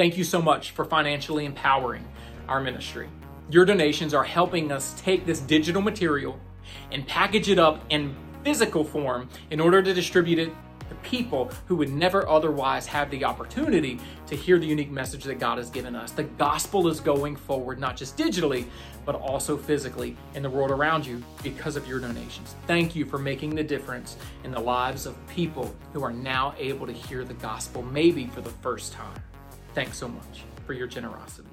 Thank you so much for financially empowering our ministry. Your donations are helping us take this digital material and package it up in physical form in order to distribute it to people who would never otherwise have the opportunity to hear the unique message that God has given us. The gospel is going forward, not just digitally, but also physically in the world around you because of your donations. Thank you for making the difference in the lives of people who are now able to hear the gospel, maybe for the first time. Thanks so much for your generosity.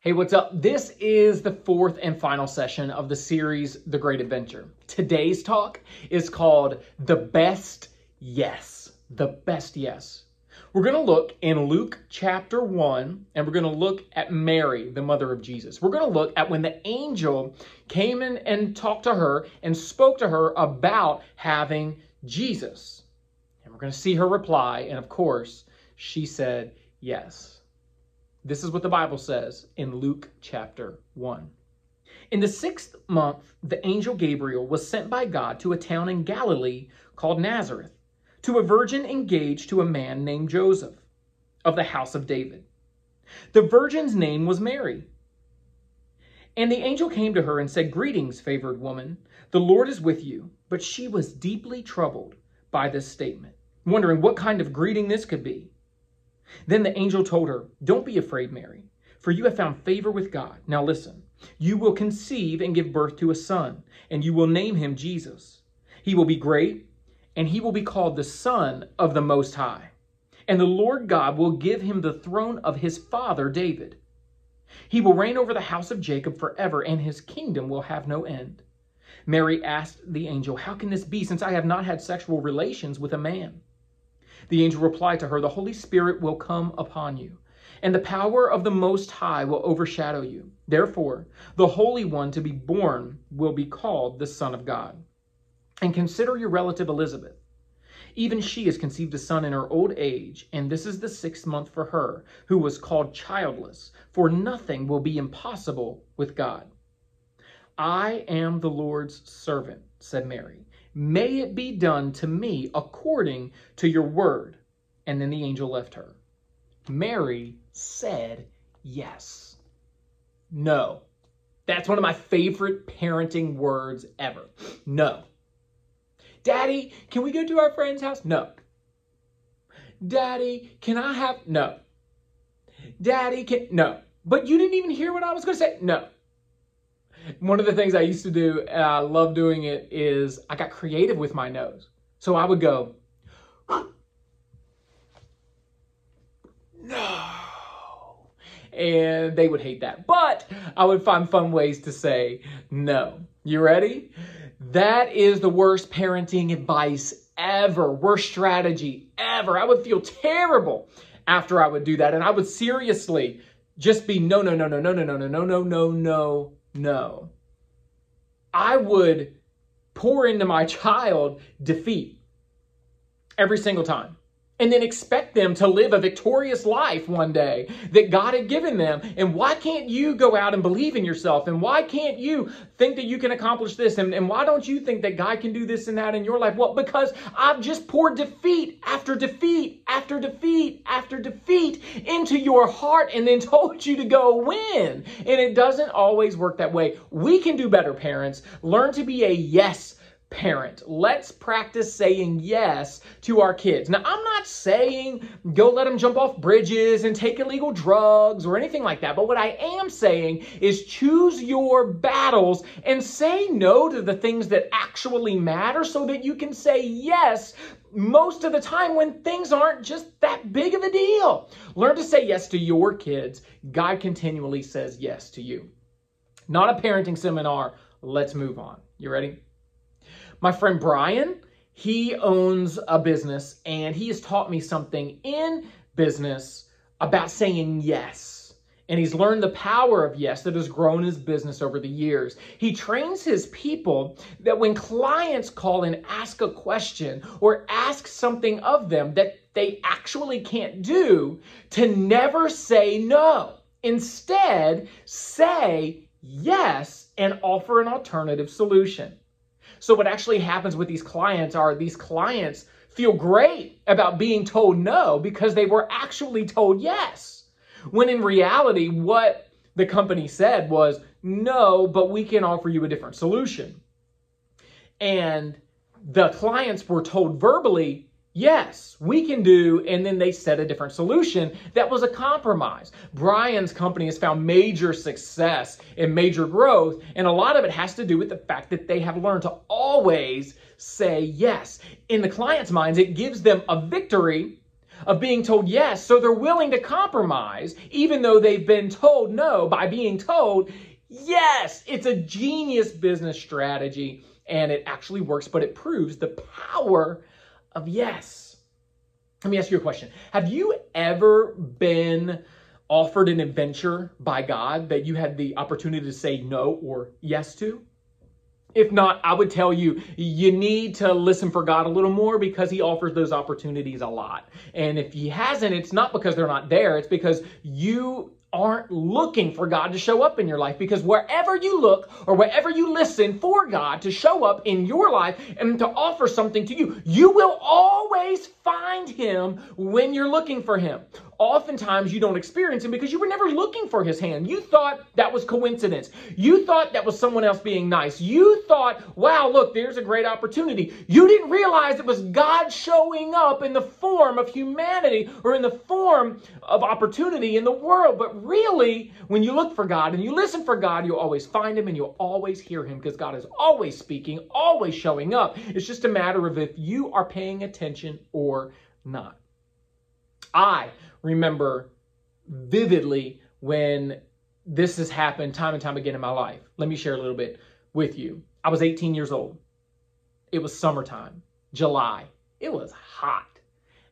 Hey, what's up? This is the fourth and final session of the series, The Great Adventure. Today's talk is called The Best Yes. The Best Yes. We're going to look in Luke chapter 1, and we're going to look at Mary, the mother of Jesus. We're going to look at when the angel came in and talked to her and spoke to her about having Jesus. And we're going to see her reply, and of course, she said yes. This is what the Bible says in Luke chapter 1. In the sixth month, the angel Gabriel was sent by God to a town in Galilee called Nazareth, to a virgin engaged to a man named Joseph of the house of David. The virgin's name was Mary. And the angel came to her and said, Greetings, favored woman, the Lord is with you. But she was deeply troubled by this statement, wondering what kind of greeting this could be. Then the angel told her, Don't be afraid, Mary, for you have found favor with God. Now listen, you will conceive and give birth to a son, and you will name him Jesus. He will be great, and he will be called the Son of the Most High. And the Lord God will give him the throne of his father David. He will reign over the house of Jacob forever, and his kingdom will have no end. Mary asked the angel, How can this be, since I have not had sexual relations with a man? The angel replied to her, The Holy Spirit will come upon you, and the power of the Most High will overshadow you. Therefore, the Holy One to be born will be called the Son of God. And consider your relative Elizabeth. Even she has conceived a son in her old age, and this is the sixth month for her, who was called childless, for nothing will be impossible with God. I am the Lord's servant, said Mary. May it be done to me according to your word. And then the angel left her. Mary said yes. No. That's one of my favorite parenting words ever. No. Daddy, can we go to our friend's house? No. Daddy, can I have? No. Daddy, can. No. But you didn't even hear what I was going to say? No. One of the things I used to do, and I love doing it, is I got creative with my noes. So I would go, no. And they would hate that. But I would find fun ways to say no. You ready? That is the worst parenting advice ever, worst strategy ever. I would feel terrible after I would do that. And I would seriously just be no, no, no, no, no, no, no, no, no, no, no, no, no. I would pour into my child defeat every single time and then expect them to live a victorious life one day that God had given them. And why can't you go out and believe in yourself? And why can't you think that you can accomplish this? And, and why don't you think that God can do this and that in your life? Well, because I've just poured defeat after defeat after defeat after defeat into your heart and then told you to go win. And it doesn't always work that way. We can do better, parents. Learn to be a yes parent. Let's practice saying yes to our kids. Now, I'm not saying go let them jump off bridges and take illegal drugs or anything like that, but what I am saying is choose your battles and say no to the things that actually matter so that you can say yes most of the time when things aren't just that big of a deal. Learn to say yes to your kids. God continually says yes to you. Not a parenting seminar. Let's move on. You ready? My friend Brian, he owns a business and he has taught me something in business about saying yes. And he's learned the power of yes that has grown his business over the years. He trains his people that when clients call and ask a question or ask something of them that they actually can't do, to never say no. Instead, say yes and offer an alternative solution. So what actually happens with these clients are these clients feel great about being told no because they were actually told yes. When in reality, what the company said was, no, but we can offer you a different solution. And the clients were told verbally, Yes, we can do, and then they set a different solution that was a compromise. Brian's company has found major success and major growth, and a lot of it has to do with the fact that they have learned to always say yes. In the client's minds, it gives them a victory of being told yes, so they're willing to compromise, even though they've been told no by being told yes. It's a genius business strategy, and it actually works, but it proves the power of yes. Let me ask you a question. Have you ever been offered an adventure by God that you had the opportunity to say no or yes to? If not, I would tell you, you need to listen for God a little more because He offers those opportunities a lot. And if He hasn't, it's not because they're not there, it's because you aren't looking for God to show up in your life because wherever you look or wherever you listen for God to show up in your life and to offer something to you, you will always find Him when you're looking for Him oftentimes you don't experience him because you were never looking for his hand. You thought that was coincidence. You thought that was someone else being nice. You thought, wow, look, there's a great opportunity. You didn't realize it was God showing up in the form of humanity or in the form of opportunity in the world. But really, when you look for God and you listen for God, you'll always find him and you'll always hear him because God is always speaking, always showing up. It's just a matter of if you are paying attention or not. I remember vividly when this has happened time and time again in my life. Let me share a little bit with you. I was 18 years old. It was summertime, July. It was hot.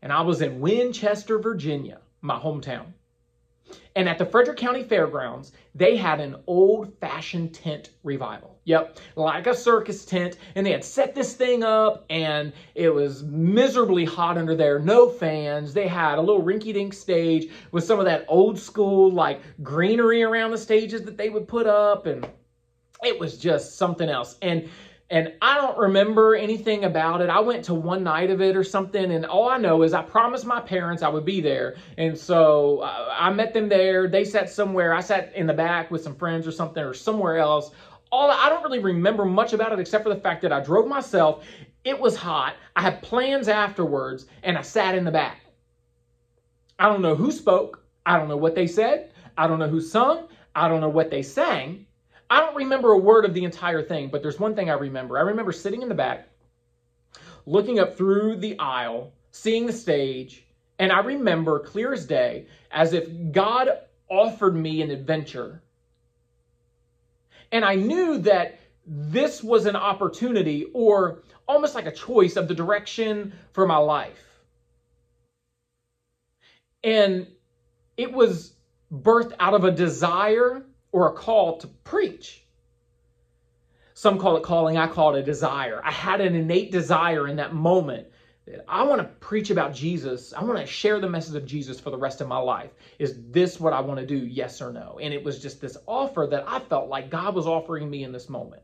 And I was in Winchester, Virginia, my hometown. And at the Frederick County Fairgrounds, they had an old fashioned tent revival. Yep, like a circus tent. And they had set this thing up, and it was miserably hot under there, no fans. They had a little rinky dink stage with some of that old school, like greenery around the stages that they would put up. And it was just something else. And and I don't remember anything about it. I went to one night of it or something, and all I know is I promised my parents I would be there. And so uh, I met them there. They sat somewhere. I sat in the back with some friends or something or somewhere else. All I don't really remember much about it except for the fact that I drove myself. It was hot. I had plans afterwards, and I sat in the back. I don't know who spoke. I don't know what they said. I don't know who sung. I don't know what they sang. I don't remember a word of the entire thing, but there's one thing I remember. I remember sitting in the back, looking up through the aisle, seeing the stage, and I remember clear as day as if God offered me an adventure. And I knew that this was an opportunity or almost like a choice of the direction for my life. And it was birthed out of a desire or a call to preach. Some call it calling, I call it a desire. I had an innate desire in that moment that I want to preach about Jesus. I want to share the message of Jesus for the rest of my life. Is this what I want to do? Yes or no? And it was just this offer that I felt like God was offering me in this moment.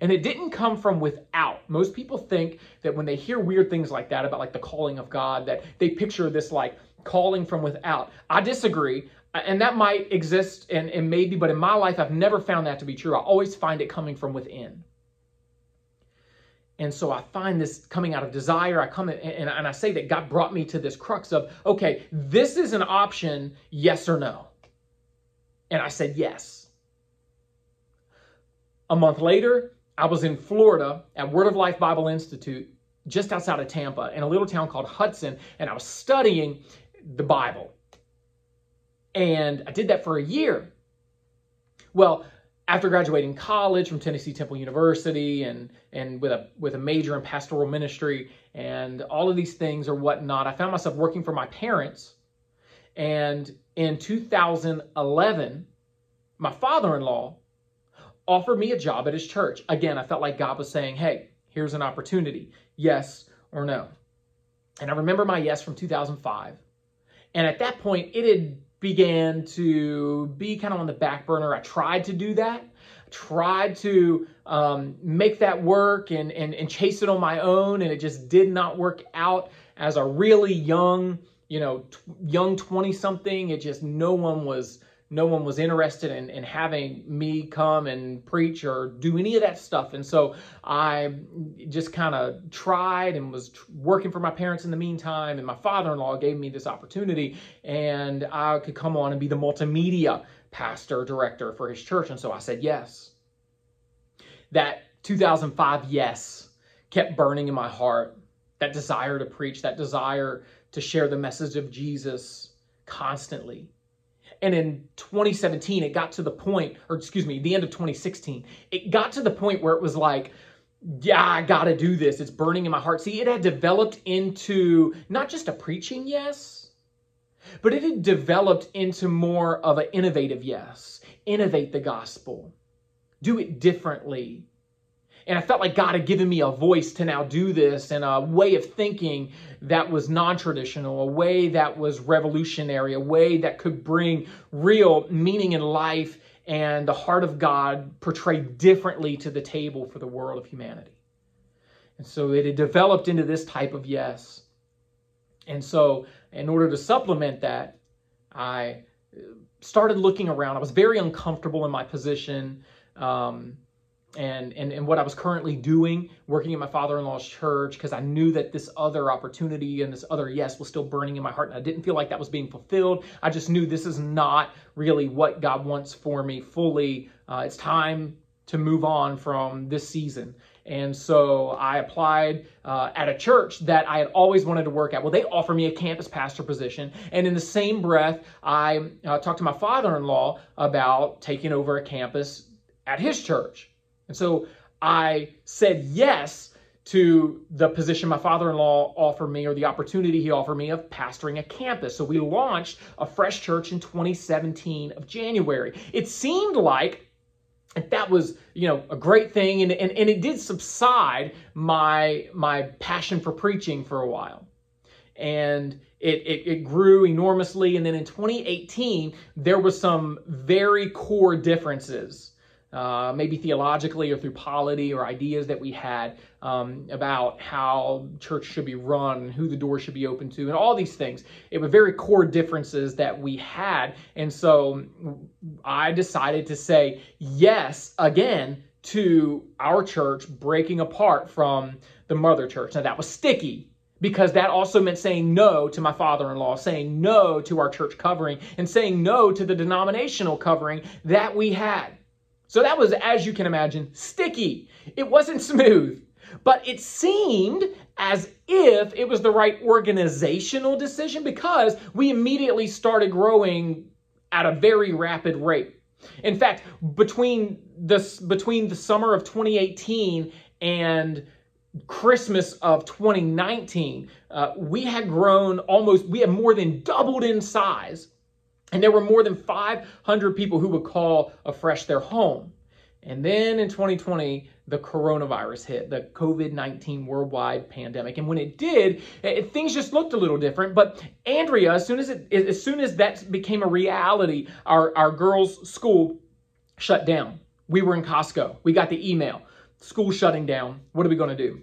And it didn't come from without. Most people think that when they hear weird things like that about like the calling of God, that they picture this like calling from without. I disagree and that might exist and, and maybe, but in my life, I've never found that to be true. I always find it coming from within. And so I find this coming out of desire. I come in, and, and I say that God brought me to this crux of, okay, this is an option, yes or no. And I said yes. A month later, I was in Florida at Word of Life Bible Institute, just outside of Tampa, in a little town called Hudson, and I was studying the Bible. And I did that for a year. Well, after graduating college from Tennessee Temple University and and with a with a major in pastoral ministry and all of these things or whatnot, I found myself working for my parents. And in 2011, my father-in-law offered me a job at his church. Again, I felt like God was saying, "Hey, here's an opportunity. Yes or no." And I remember my yes from 2005. And at that point, it had began to be kind of on the back burner. I tried to do that. tried to um, make that work and, and, and chase it on my own, and it just did not work out as a really young, you know, t- young 20 something. It just, no one was no one was interested in, in having me come and preach or do any of that stuff. And so I just kind of tried and was tr- working for my parents in the meantime. And my father in law gave me this opportunity, and I could come on and be the multimedia pastor director for his church. And so I said yes. That 2005 yes kept burning in my heart. That desire to preach, that desire to share the message of Jesus constantly and in 2017, it got to the point, or excuse me, the end of 2016, it got to the point where it was like, yeah, I got to do this. It's burning in my heart. See, it had developed into not just a preaching yes, but it had developed into more of an innovative yes. Innovate the gospel, do it differently, and I felt like God had given me a voice to now do this and a way of thinking that was non traditional, a way that was revolutionary, a way that could bring real meaning in life and the heart of God portrayed differently to the table for the world of humanity. And so it had developed into this type of yes. And so, in order to supplement that, I started looking around. I was very uncomfortable in my position. Um, and, and, and what I was currently doing, working in my father in law's church, because I knew that this other opportunity and this other yes was still burning in my heart. And I didn't feel like that was being fulfilled. I just knew this is not really what God wants for me fully. Uh, it's time to move on from this season. And so I applied uh, at a church that I had always wanted to work at. Well, they offered me a campus pastor position. And in the same breath, I uh, talked to my father in law about taking over a campus at his church. And so I said yes to the position my father in law offered me or the opportunity he offered me of pastoring a campus. So we launched a fresh church in 2017 of January. It seemed like that was you know a great thing and, and, and it did subside my my passion for preaching for a while and it, it, it, grew enormously and then in 2018 there was some very core differences uh, maybe theologically or through polity or ideas that we had um, about how church should be run and who the door should be open to and all these things. It were very core differences that we had. And so I decided to say yes again to our church breaking apart from the mother church. Now that was sticky because that also meant saying no to my father in law, saying no to our church covering, and saying no to the denominational covering that we had. So that was, as you can imagine, sticky. It wasn't smooth, but it seemed as if it was the right organizational decision because we immediately started growing at a very rapid rate. In fact, between this between the summer of 2018 and Christmas of 2019, uh, we had grown almost, we had more than doubled in size and there were more than 500 people who would call Afresh their home. And then in 2020, the coronavirus hit, the COVID 19 worldwide pandemic. And when it did, it, things just looked a little different. But Andrea, as soon as it, as soon as that became a reality, our, our girls' school shut down. We were in Costco. We got the email. School shutting down. What are we going to do?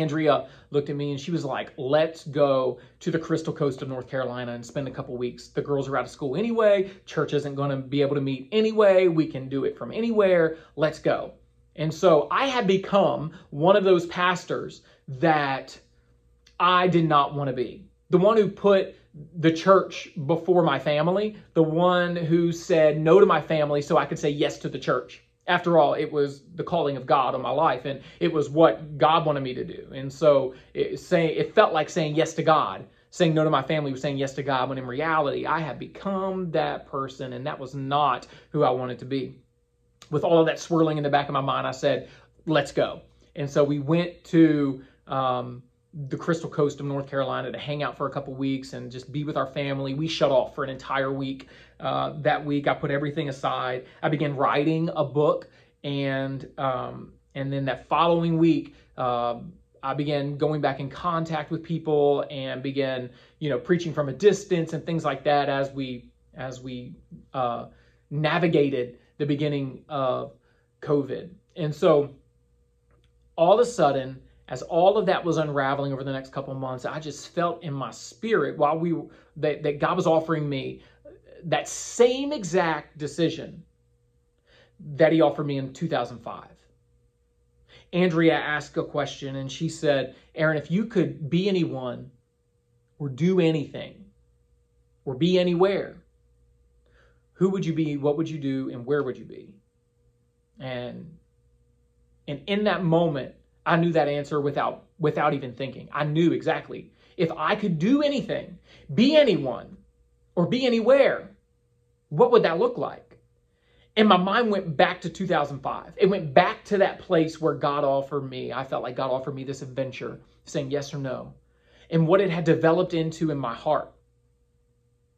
Andrea looked at me and she was like, let's go to the Crystal Coast of North Carolina and spend a couple weeks. The girls are out of school anyway. Church isn't going to be able to meet anyway. We can do it from anywhere. Let's go. And so I had become one of those pastors that I did not want to be. The one who put the church before my family, the one who said no to my family so I could say yes to the church after all, it was the calling of God on my life, and it was what God wanted me to do. And so it, saying, it felt like saying yes to God. Saying no to my family was saying yes to God, when in reality, I had become that person, and that was not who I wanted to be. With all of that swirling in the back of my mind, I said, let's go. And so we went to um, the Crystal Coast of North Carolina to hang out for a couple weeks and just be with our family. We shut off for an entire week. Uh, that week, I put everything aside. I began writing a book, and um, and then that following week, uh, I began going back in contact with people and began, you know, preaching from a distance and things like that as we as we uh, navigated the beginning of COVID. And so all of a sudden, as all of that was unraveling over the next couple months, I just felt in my spirit while we that, that God was offering me that same exact decision that he offered me in 2005. Andrea asked a question and she said, Aaron, if you could be anyone or do anything or be anywhere, who would you be? What would you do? And where would you be? And and in that moment, I knew that answer without without even thinking. I knew exactly. If I could do anything, be anyone, or be anywhere, what would that look like? And my mind went back to 2005. It went back to that place where God offered me. I felt like God offered me this adventure, saying yes or no, and what it had developed into in my heart.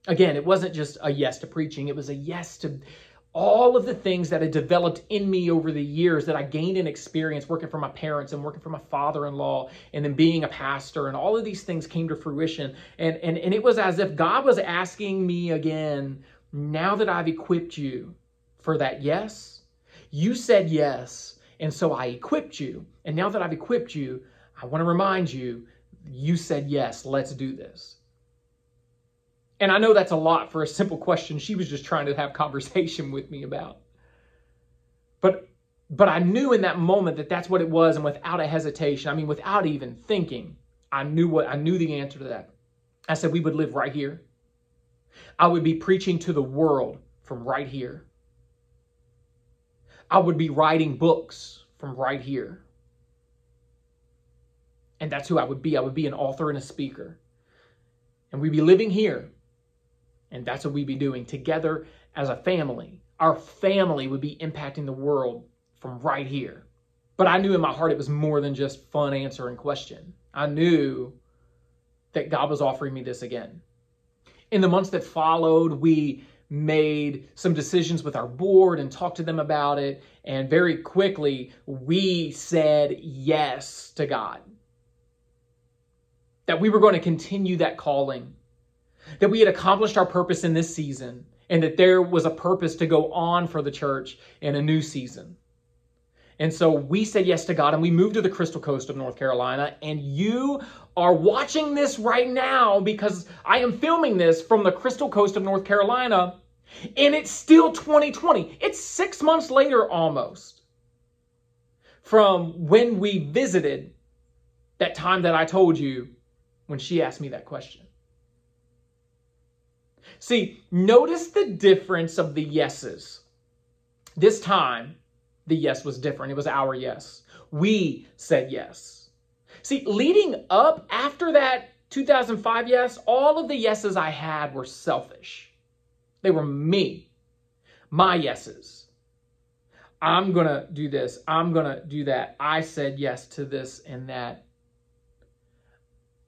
Again, it wasn't just a yes to preaching, it was a yes to all of the things that had developed in me over the years that I gained in experience working for my parents and working for my father-in-law and then being a pastor and all of these things came to fruition. And, and, and it was as if God was asking me again, now that I've equipped you for that yes, you said yes. And so I equipped you. And now that I've equipped you, I want to remind you, you said yes, let's do this. And I know that's a lot for a simple question she was just trying to have conversation with me about. But but I knew in that moment that that's what it was and without a hesitation, I mean without even thinking, I knew what I knew the answer to that. I said we would live right here. I would be preaching to the world from right here. I would be writing books from right here. And that's who I would be. I would be an author and a speaker. And we'd be living here and that's what we'd be doing together as a family. Our family would be impacting the world from right here. But I knew in my heart it was more than just fun answering question. I knew that God was offering me this again. In the months that followed, we made some decisions with our board and talked to them about it. And very quickly, we said yes to God. That we were going to continue that calling that we had accomplished our purpose in this season and that there was a purpose to go on for the church in a new season. And so we said yes to God and we moved to the Crystal Coast of North Carolina. And you are watching this right now because I am filming this from the Crystal Coast of North Carolina. And it's still 2020. It's six months later almost from when we visited that time that I told you when she asked me that question. See, notice the difference of the yeses. This time, the yes was different. It was our yes. We said yes. See, leading up after that 2005 yes, all of the yeses I had were selfish. They were me, my yeses. I'm going to do this. I'm going to do that. I said yes to this and that.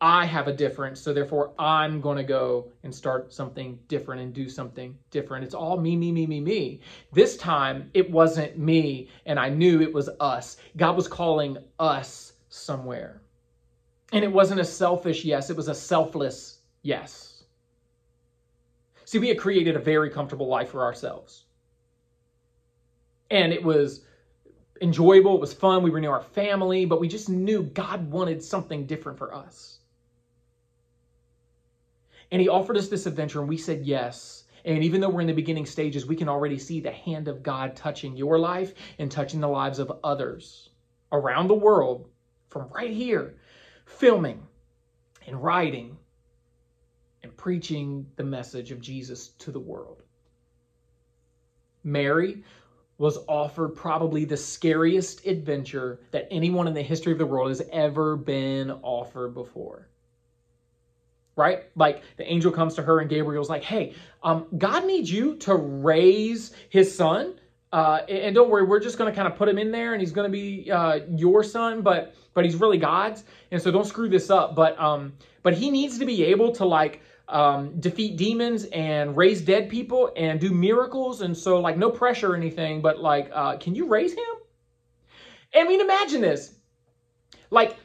I have a difference, so therefore I'm going to go and start something different and do something different. It's all me, me, me, me, me. This time it wasn't me, and I knew it was us. God was calling us somewhere. And it wasn't a selfish yes, it was a selfless yes. See, we had created a very comfortable life for ourselves. And it was enjoyable, it was fun, we were near our family, but we just knew God wanted something different for us. And he offered us this adventure, and we said yes. And even though we're in the beginning stages, we can already see the hand of God touching your life and touching the lives of others around the world from right here, filming and writing and preaching the message of Jesus to the world. Mary was offered probably the scariest adventure that anyone in the history of the world has ever been offered before right? Like the angel comes to her and Gabriel's like, hey, um, God needs you to raise his son. Uh, and don't worry, we're just going to kind of put him in there and he's going to be uh, your son, but but he's really God's. And so don't screw this up. But um, but he needs to be able to like um, defeat demons and raise dead people and do miracles. And so like no pressure or anything, but like, uh, can you raise him? I mean, imagine this. Like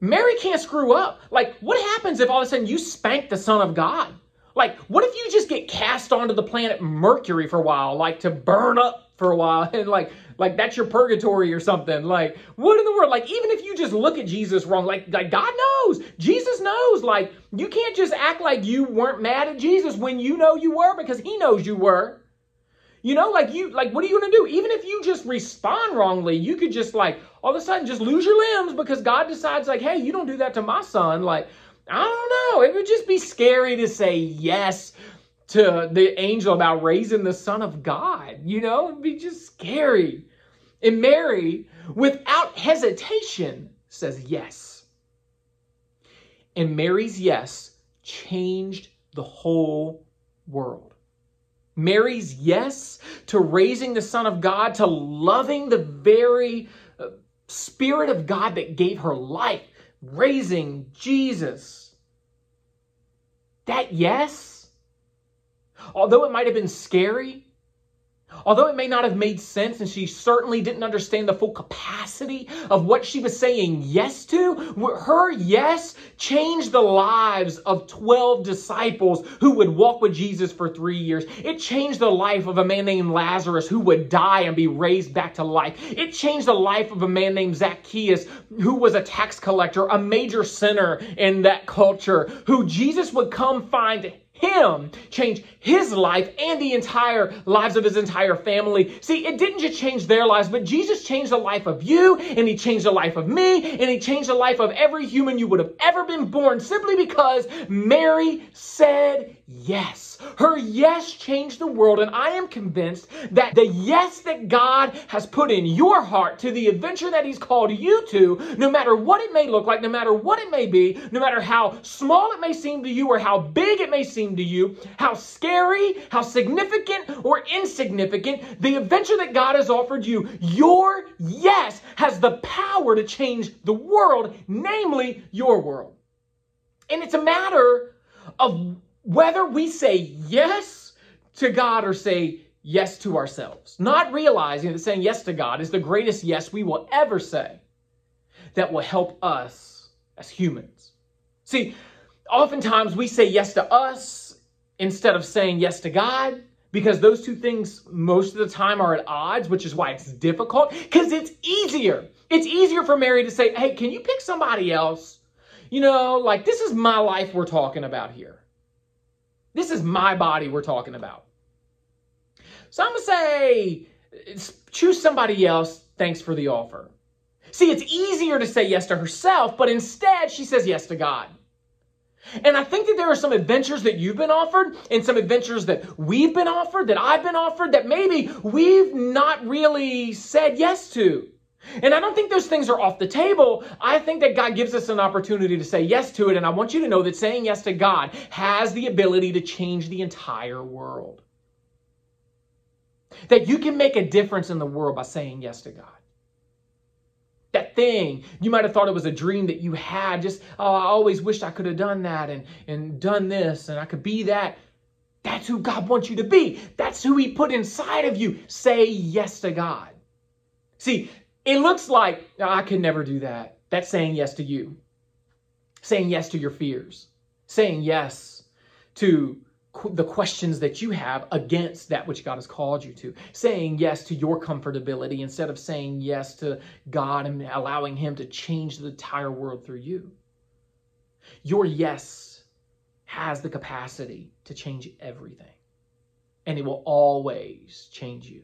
Mary can't screw up. Like, what happens if all of a sudden you spank the Son of God? Like, what if you just get cast onto the planet Mercury for a while, like to burn up for a while, and like, Like that's your purgatory or something. Like what in the world? Like even if you just look at Jesus wrong, like, like God knows, Jesus knows. Like you can't just act like you weren't mad at Jesus when you know you were because He knows you were. You know, like you, like what are you gonna do? Even if you just respond wrongly, you could just like all of a sudden just lose your limbs because God decides like, hey, you don't do that to my son. Like I don't know. It would just be scary to say yes to the angel about raising the Son of God. You know, it'd be just scary. And Mary, without hesitation, says yes. And Mary's yes changed the whole world. Mary's yes to raising the Son of God, to loving the very uh, Spirit of God that gave her life, raising Jesus. That yes, although it might have been scary, Although it may not have made sense and she certainly didn't understand the full capacity of what she was saying yes to, her yes changed the lives of 12 disciples who would walk with Jesus for three years. It changed the life of a man named Lazarus who would die and be raised back to life. It changed the life of a man named Zacchaeus who was a tax collector, a major sinner in that culture, who Jesus would come find him change his life and the entire lives of his entire family. See, it didn't just change their lives, but Jesus changed the life of you, and he changed the life of me, and he changed the life of every human you would have ever been born simply because Mary said yes. Her yes changed the world, and I am convinced that the yes that God has put in your heart to the adventure that He's called you to, no matter what it may look like, no matter what it may be, no matter how small it may seem to you or how big it may seem to you, how scary, how significant or insignificant, the adventure that God has offered you, your yes has the power to change the world, namely your world. And it's a matter of whether we say yes to God or say yes to ourselves, not realizing that saying yes to God is the greatest yes we will ever say that will help us as humans. See, oftentimes we say yes to us instead of saying yes to God because those two things most of the time are at odds, which is why it's difficult because it's easier. It's easier for Mary to say, hey, can you pick somebody else? You know, like this is my life we're talking about here. This is my body we're talking about. So I'm going to say, choose somebody else. Thanks for the offer. See, it's easier to say yes to herself, but instead she says yes to God. And I think that there are some adventures that you've been offered and some adventures that we've been offered, that I've been offered, that maybe we've not really said yes to. And I don't think those things are off the table. I think that God gives us an opportunity to say yes to it. And I want you to know that saying yes to God has the ability to change the entire world. That you can make a difference in the world by saying yes to God. Thing, you might have thought it was a dream that you had, just, oh, I always wished I could have done that and, and done this and I could be that. That's who God wants you to be. That's who He put inside of you. Say yes to God. See, it looks like oh, I can never do that. That's saying yes to you, saying yes to your fears, saying yes to the questions that you have against that which God has called you to, saying yes to your comfortability instead of saying yes to God and allowing Him to change the entire world through you. Your yes has the capacity to change everything, and it will always change you.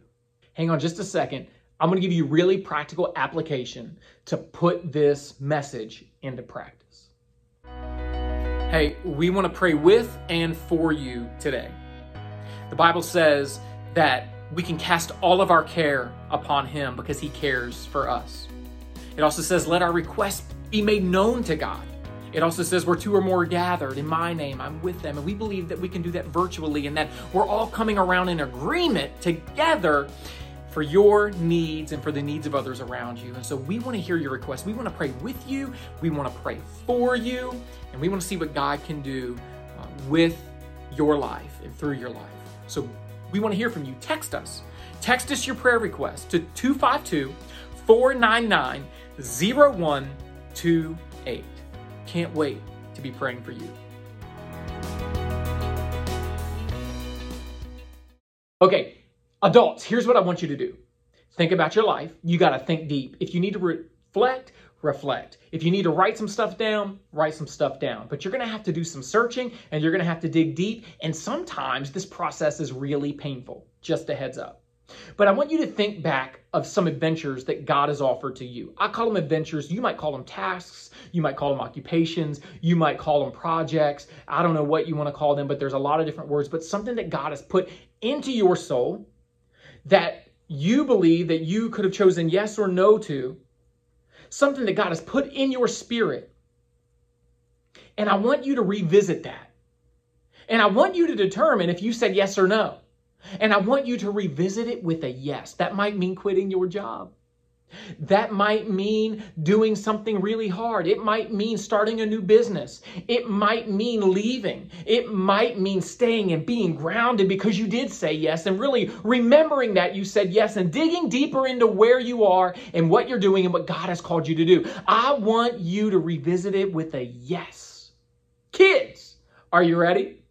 Hang on just a second. I'm going to give you really practical application to put this message into practice. Hey, we want to pray with and for you today. The Bible says that we can cast all of our care upon Him because He cares for us. It also says, let our requests be made known to God. It also says, where two or more are gathered in my name, I'm with them. And we believe that we can do that virtually and that we're all coming around in agreement together for your needs and for the needs of others around you. And so we want to hear your requests. We want to pray with you. We want to pray for you. And we want to see what God can do uh, with your life and through your life. So we want to hear from you. Text us. Text us your prayer request to 252 499 0128. Can't wait to be praying for you. Okay, Adults, here's what I want you to do think about your life. You got to think deep. If you need to reflect, reflect. If you need to write some stuff down, write some stuff down. But you're going to have to do some searching and you're going to have to dig deep. And sometimes this process is really painful. Just a heads up. But I want you to think back of some adventures that God has offered to you. I call them adventures. You might call them tasks. You might call them occupations. You might call them projects. I don't know what you want to call them, but there's a lot of different words. But something that God has put into your soul that you believe that you could have chosen yes or no to. Something that God has put in your spirit. And I want you to revisit that. And I want you to determine if you said yes or no. And I want you to revisit it with a yes. That might mean quitting your job. That might mean doing something really hard. It might mean starting a new business. It might mean leaving. It might mean staying and being grounded because you did say yes and really remembering that you said yes and digging deeper into where you are and what you're doing and what God has called you to do. I want you to revisit it with a yes. Kids, are you ready?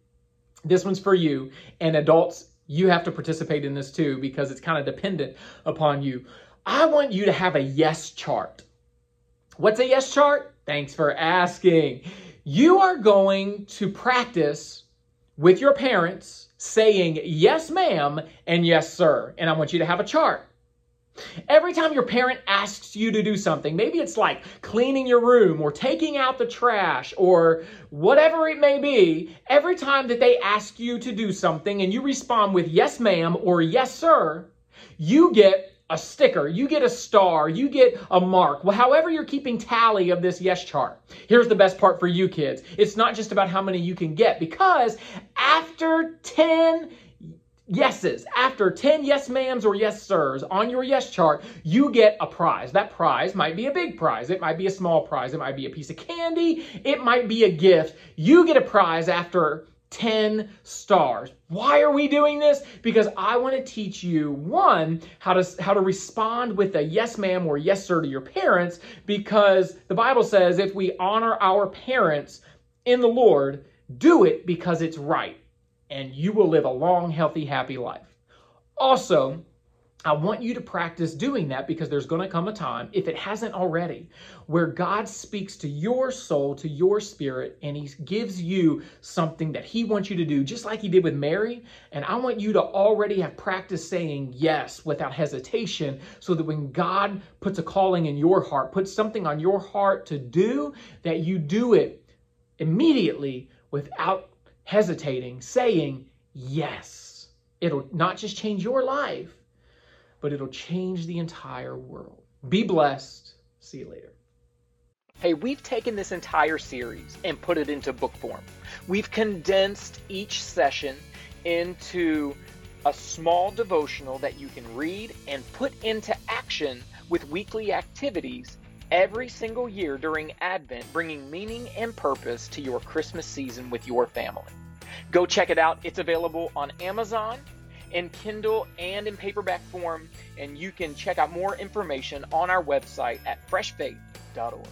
This one's for you. And adults, you have to participate in this too because it's kind of dependent upon you. I want you to have a yes chart. What's a yes chart? Thanks for asking. You are going to practice with your parents saying yes, ma'am, and yes, sir. And I want you to have a chart. Every time your parent asks you to do something, maybe it's like cleaning your room or taking out the trash or whatever it may be, every time that they ask you to do something and you respond with yes, ma'am or yes, sir, you get a sticker, you get a star, you get a mark. Well, however you're keeping tally of this yes chart. Here's the best part for you kids. It's not just about how many you can get because after 10 yeses, after 10 yes ma'ams or yes sirs on your yes chart, you get a prize. That prize might be a big prize. It might be a small prize. It might be a piece of candy. It might be a gift. You get a prize after 10 stars. Why are we doing this? Because I want to teach you one how to how to respond with a yes ma'am or yes sir to your parents because the Bible says if we honor our parents in the Lord, do it because it's right and you will live a long, healthy, happy life. Also, I want you to practice doing that because there's going to come a time, if it hasn't already, where God speaks to your soul, to your spirit, and He gives you something that He wants you to do, just like He did with Mary. And I want you to already have practiced saying yes without hesitation so that when God puts a calling in your heart, puts something on your heart to do, that you do it immediately without hesitating, saying yes. It'll not just change your life, but it'll change the entire world. Be blessed. See you later. Hey, we've taken this entire series and put it into book form. We've condensed each session into a small devotional that you can read and put into action with weekly activities every single year during Advent, bringing meaning and purpose to your Christmas season with your family. Go check it out. It's available on Amazon, in Kindle, and in paperback form. And you can check out more information on our website at freshfaith.org.